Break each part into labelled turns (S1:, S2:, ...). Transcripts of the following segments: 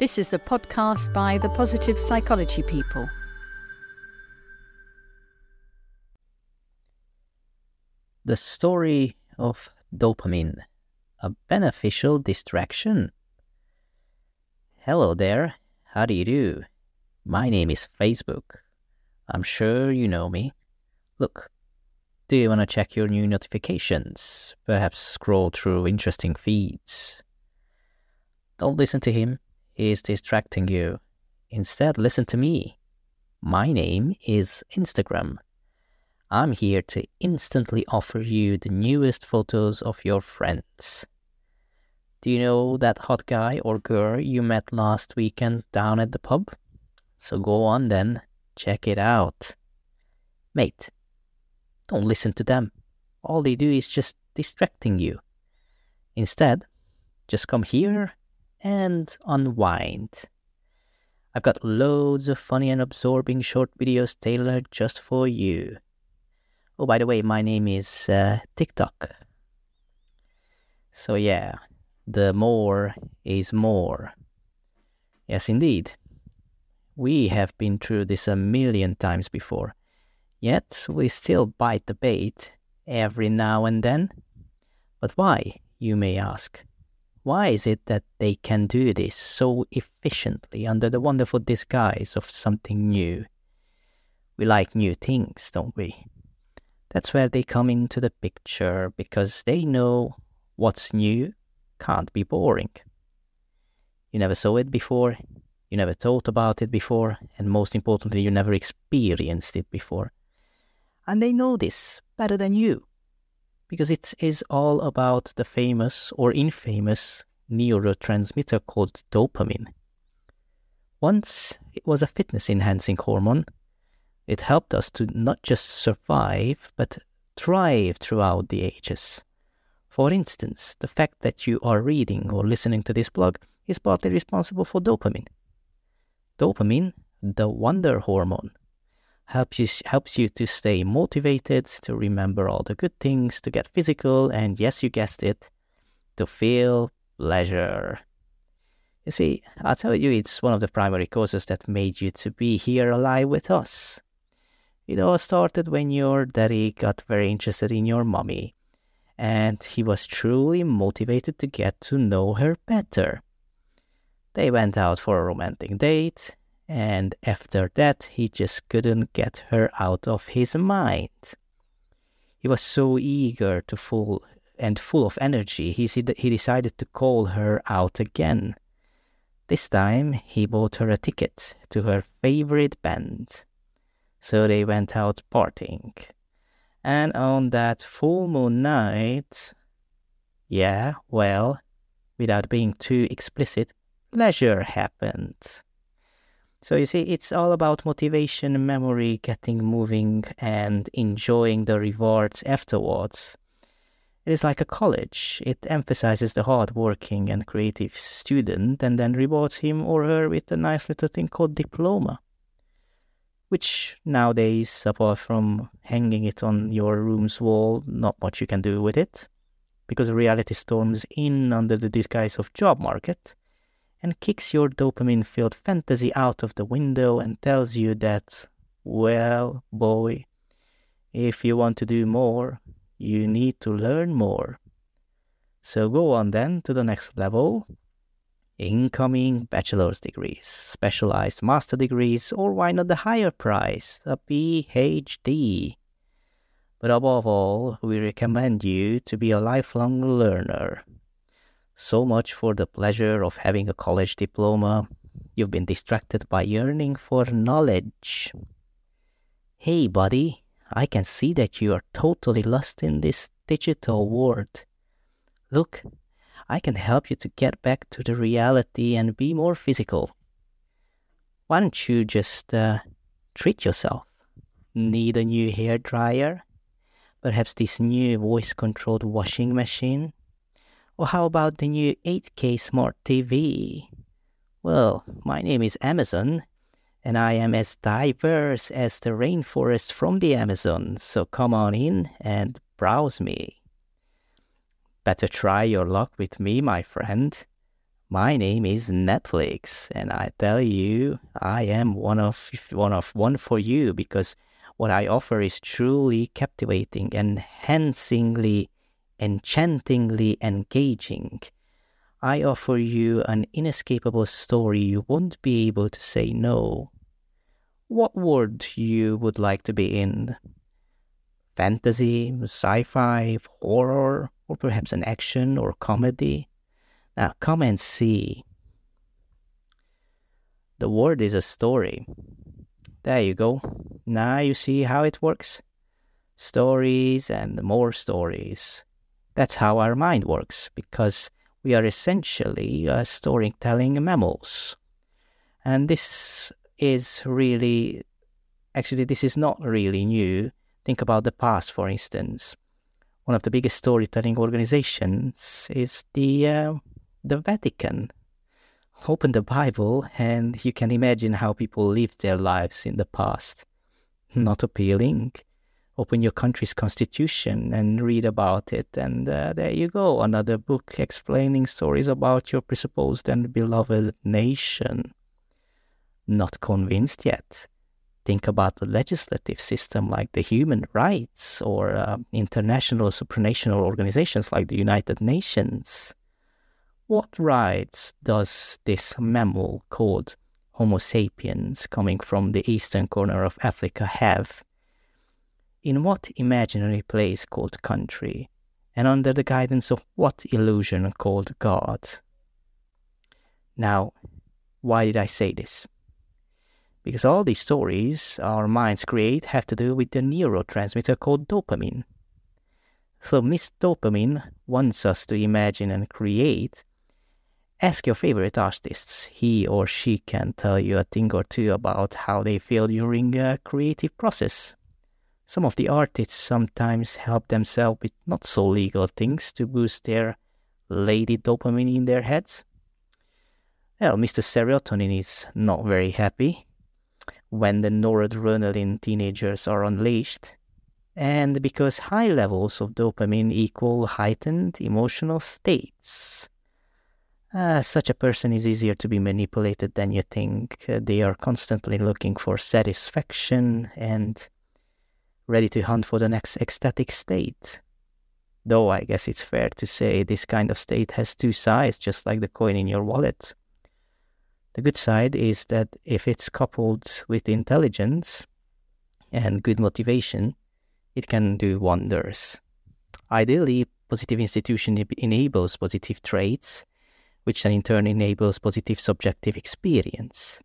S1: This is a podcast by the Positive Psychology People.
S2: The story of dopamine, a beneficial distraction. Hello there, how do you do? My name is Facebook. I'm sure you know me. Look, do you want to check your new notifications? Perhaps scroll through interesting feeds? Don't listen to him, he's distracting you. Instead, listen to me. My name is Instagram. I'm here to instantly offer you the newest photos of your friends. Do you know that hot guy or girl you met last weekend down at the pub? So go on then, check it out. Mate, don't listen to them. All they do is just distracting you. Instead, just come here and unwind. I've got loads of funny and absorbing short videos tailored just for you. Oh, by the way, my name is uh, TikTok. So, yeah, the more is more. Yes, indeed. We have been through this a million times before. Yet we still bite the bait every now and then. But why, you may ask? Why is it that they can do this so efficiently under the wonderful disguise of something new? We like new things, don't we? That's where they come into the picture because they know what's new can't be boring. You never saw it before, you never thought about it before, and most importantly, you never experienced it before. And they know this better than you because it is all about the famous or infamous neurotransmitter called dopamine. Once it was a fitness enhancing hormone, it helped us to not just survive but thrive throughout the ages. For instance, the fact that you are reading or listening to this blog is partly responsible for dopamine. Dopamine, the wonder hormone, helps you helps you to stay motivated, to remember all the good things, to get physical, and yes, you guessed it, to feel pleasure. You see, I'll tell you, it's one of the primary causes that made you to be here alive with us. It all started when your daddy got very interested in your mommy, and he was truly motivated to get to know her better. They went out for a romantic date, and after that he just couldn't get her out of his mind. He was so eager to full and full of energy, he, he decided to call her out again. This time he bought her a ticket to her favorite band. So they went out partying. And on that full moon night, yeah, well, without being too explicit, pleasure happened. So you see, it's all about motivation, memory, getting moving, and enjoying the rewards afterwards. It is like a college. It emphasizes the hard-working and creative student and then rewards him or her with a nice little thing called diploma. Which nowadays, apart from hanging it on your room's wall, not much you can do with it. Because reality storms in under the disguise of job market and kicks your dopamine filled fantasy out of the window and tells you that, well, boy, if you want to do more, you need to learn more. So go on then to the next level. Incoming bachelor's degrees, specialized master degrees, or why not the higher price, a PhD. But above all, we recommend you to be a lifelong learner. So much for the pleasure of having a college diploma. You've been distracted by yearning for knowledge. Hey, buddy, I can see that you are totally lost in this digital world. Look, I can help you to get back to the reality and be more physical. Why don't you just uh, treat yourself? Need a new hair dryer? Perhaps this new voice controlled washing machine? Or how about the new 8K Smart TV? Well, my name is Amazon, and I am as diverse as the rainforest from the Amazon, so come on in and browse me. Better try your luck with me, my friend. My name is Netflix, and I tell you, I am one of one of one for you because what I offer is truly captivating, enhancingly, enchantingly engaging. I offer you an inescapable story you won't be able to say no. What world you would like to be in? Fantasy, sci-fi, horror, or perhaps an action or comedy? Now come and see. The word is a story. There you go. Now you see how it works. Stories and more stories. That's how our mind works because we are essentially uh, storytelling mammals. And this is really, actually, this is not really new. Think about the past, for instance. One of the biggest storytelling organizations is the uh, the Vatican. Open the Bible and you can imagine how people lived their lives in the past. Not appealing. Open your country's constitution and read about it, and uh, there you go, another book explaining stories about your presupposed and beloved nation. Not convinced yet? Think about the legislative system like the human rights or uh, international supranational organizations like the United Nations. What rights does this mammal called Homo sapiens coming from the eastern corner of Africa have? In what imaginary place called country, and under the guidance of what illusion called God? Now, why did I say this? Because all these stories our minds create have to do with the neurotransmitter called dopamine. So, Miss Dopamine wants us to imagine and create Ask your favorite artists. He or she can tell you a thing or two about how they feel during a creative process. Some of the artists sometimes help themselves with not so legal things to boost their lady dopamine in their heads. Well, Mr. Serotonin is not very happy when the noradrenaline teenagers are unleashed, and because high levels of dopamine equal heightened emotional states. Uh, such a person is easier to be manipulated than you think. Uh, they are constantly looking for satisfaction and ready to hunt for the next ecstatic state. Though I guess it's fair to say this kind of state has two sides, just like the coin in your wallet. The good side is that if it's coupled with intelligence and good motivation, it can do wonders. Ideally, positive institution enables positive traits which then in turn enables positive subjective experience.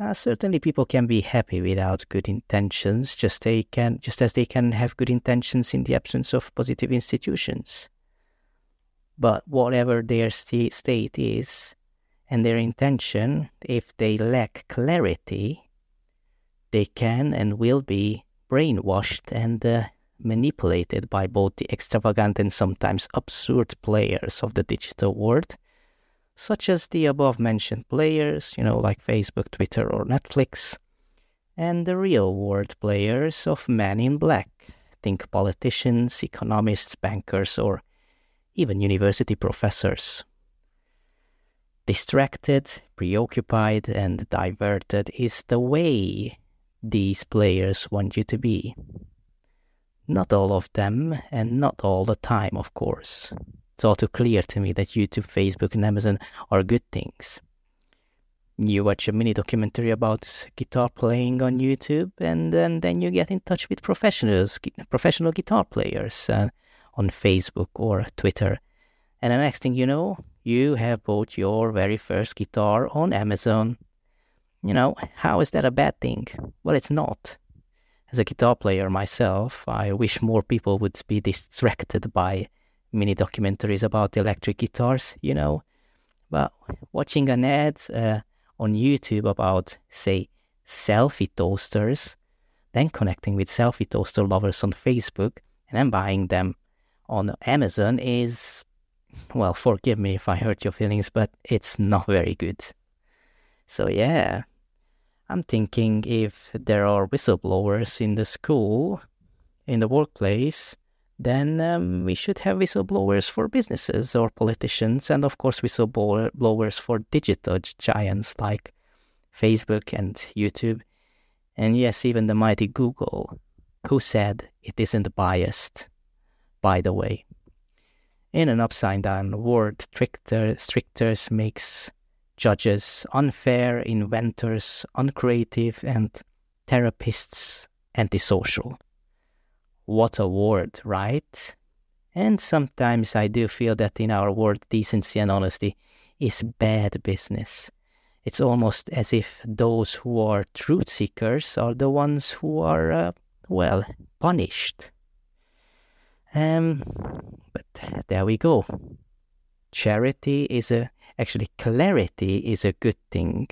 S2: Now, certainly people can be happy without good intentions, just they can just as they can have good intentions in the absence of positive institutions. But whatever their st- state is and their intention, if they lack clarity, they can and will be brainwashed and uh, manipulated by both the extravagant and sometimes absurd players of the digital world such as the above mentioned players, you know, like Facebook, Twitter, or Netflix, and the real world players of Men in Black. Think politicians, economists, bankers, or even university professors. Distracted, preoccupied, and diverted is the way these players want you to be. Not all of them, and not all the time, of course it's all too clear to me that YouTube, Facebook, and Amazon are good things. You watch a mini documentary about guitar playing on YouTube, and then, then you get in touch with professionals, professional guitar players uh, on Facebook or Twitter. And the next thing you know, you have bought your very first guitar on Amazon. You know, how is that a bad thing? Well, it's not. As a guitar player myself, I wish more people would be distracted by mini documentaries about electric guitars, you know. But watching an ad uh, on YouTube about, say, selfie toasters, then connecting with selfie toaster lovers on Facebook, and then buying them on Amazon is, well, forgive me if I hurt your feelings, but it's not very good. So, yeah, I'm thinking if there are whistleblowers in the school, in the workplace, then um, we should have whistleblowers for businesses or politicians, and of course, whistleblowers for digital giants like Facebook and YouTube. And yes, even the mighty Google, who said it isn't biased, by the way. In an upside down world, stricter, stricters makes judges unfair, inventors uncreative, and therapists antisocial. What a word, right? And sometimes I do feel that in our world, decency and honesty is bad business. It's almost as if those who are truth seekers are the ones who are, uh, well, punished. Um, but there we go. Charity is a, actually, clarity is a good thing.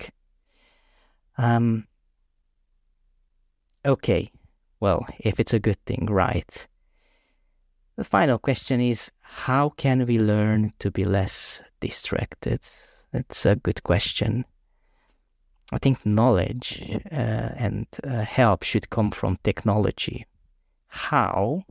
S2: Um, okay, well, if it's a good thing, right? The final question is how can we learn to be less distracted? It's a good question. I think knowledge uh, and uh, help should come from technology. How?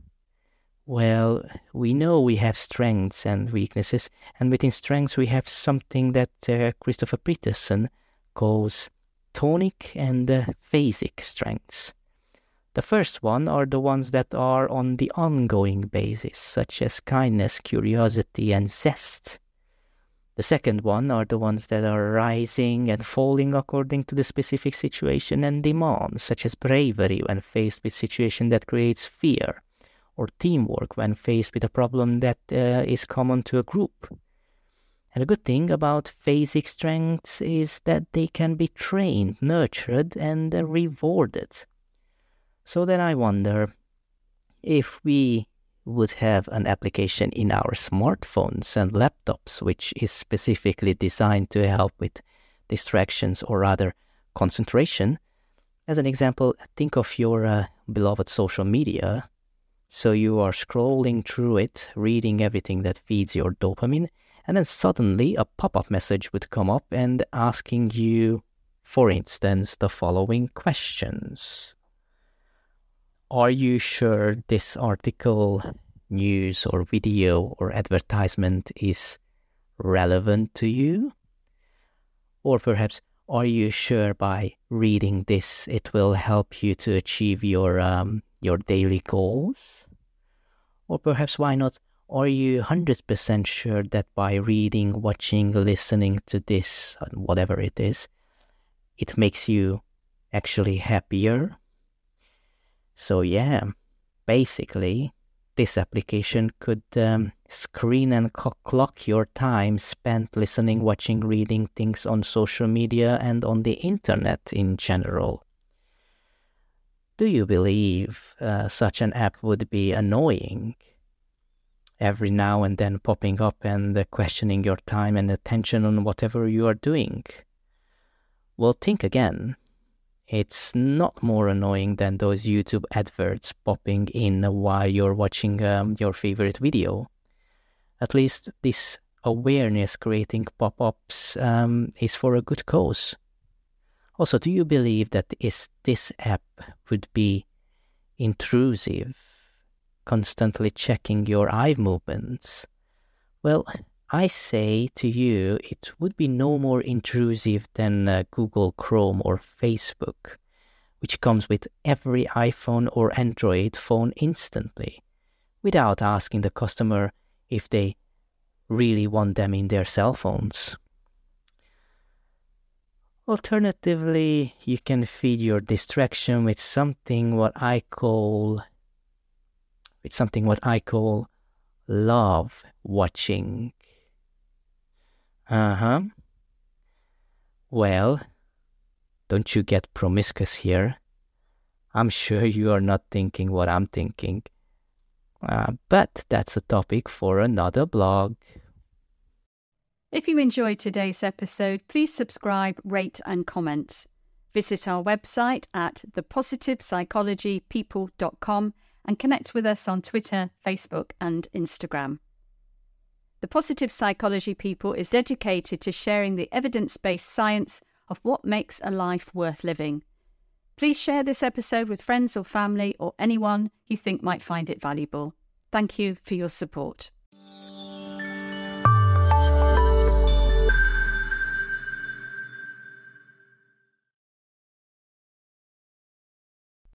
S2: Well, we know we have strengths and weaknesses, and within strengths, we have something that uh, Christopher Peterson calls tonic and uh, phasic strengths. The first one are the ones that are on the ongoing basis, such as kindness, curiosity, and zest. The second one are the ones that are rising and falling according to the specific situation and demand, such as bravery when faced with situation that creates fear, or teamwork when faced with a problem that uh, is common to a group. And a good thing about phasic strengths is that they can be trained, nurtured, and rewarded. So then I wonder if we would have an application in our smartphones and laptops which is specifically designed to help with distractions or rather concentration. As an example, think of your uh, beloved social media. So you are scrolling through it, reading everything that feeds your dopamine, and then suddenly a pop up message would come up and asking you, for instance, the following questions are you sure this article, news, or video or advertisement is relevant to you? Or perhaps, are you sure by reading this it will help you to achieve your um, your daily goals? Or perhaps, why not? Are you 100% sure that by reading, watching, listening to this, whatever it is, it makes you actually happier so yeah, basically, this application could um, screen and clock your time spent listening, watching, reading things on social media and on the internet in general. Do you believe uh, such an app would be annoying? Every now and then popping up and uh, questioning your time and attention on whatever you are doing? Well, think again it's not more annoying than those YouTube adverts popping in while you're watching um, your favorite video. At least this awareness creating pop ups um, is for a good cause. Also, do you believe that is, this app would be intrusive, constantly checking your eye movements? Well, I say to you, it would be no more intrusive than uh, Google Chrome or Facebook, which comes with every iPhone or Android phone instantly, without asking the customer if they really want them in their cell phones. Alternatively, you can feed your distraction with something what I call with something what I call love watching. Uh huh. Well, don't you get promiscuous here? I'm sure you are not thinking what I'm thinking. Uh, but that's a topic for another blog.
S1: If you enjoyed today's episode, please subscribe, rate, and comment. Visit our website at thepositivepsychologypeople.com and connect with us on Twitter, Facebook, and Instagram. The Positive Psychology People is dedicated to sharing the evidence based science of what makes a life worth living. Please share this episode with friends or family or anyone you think might find it valuable. Thank you for your support.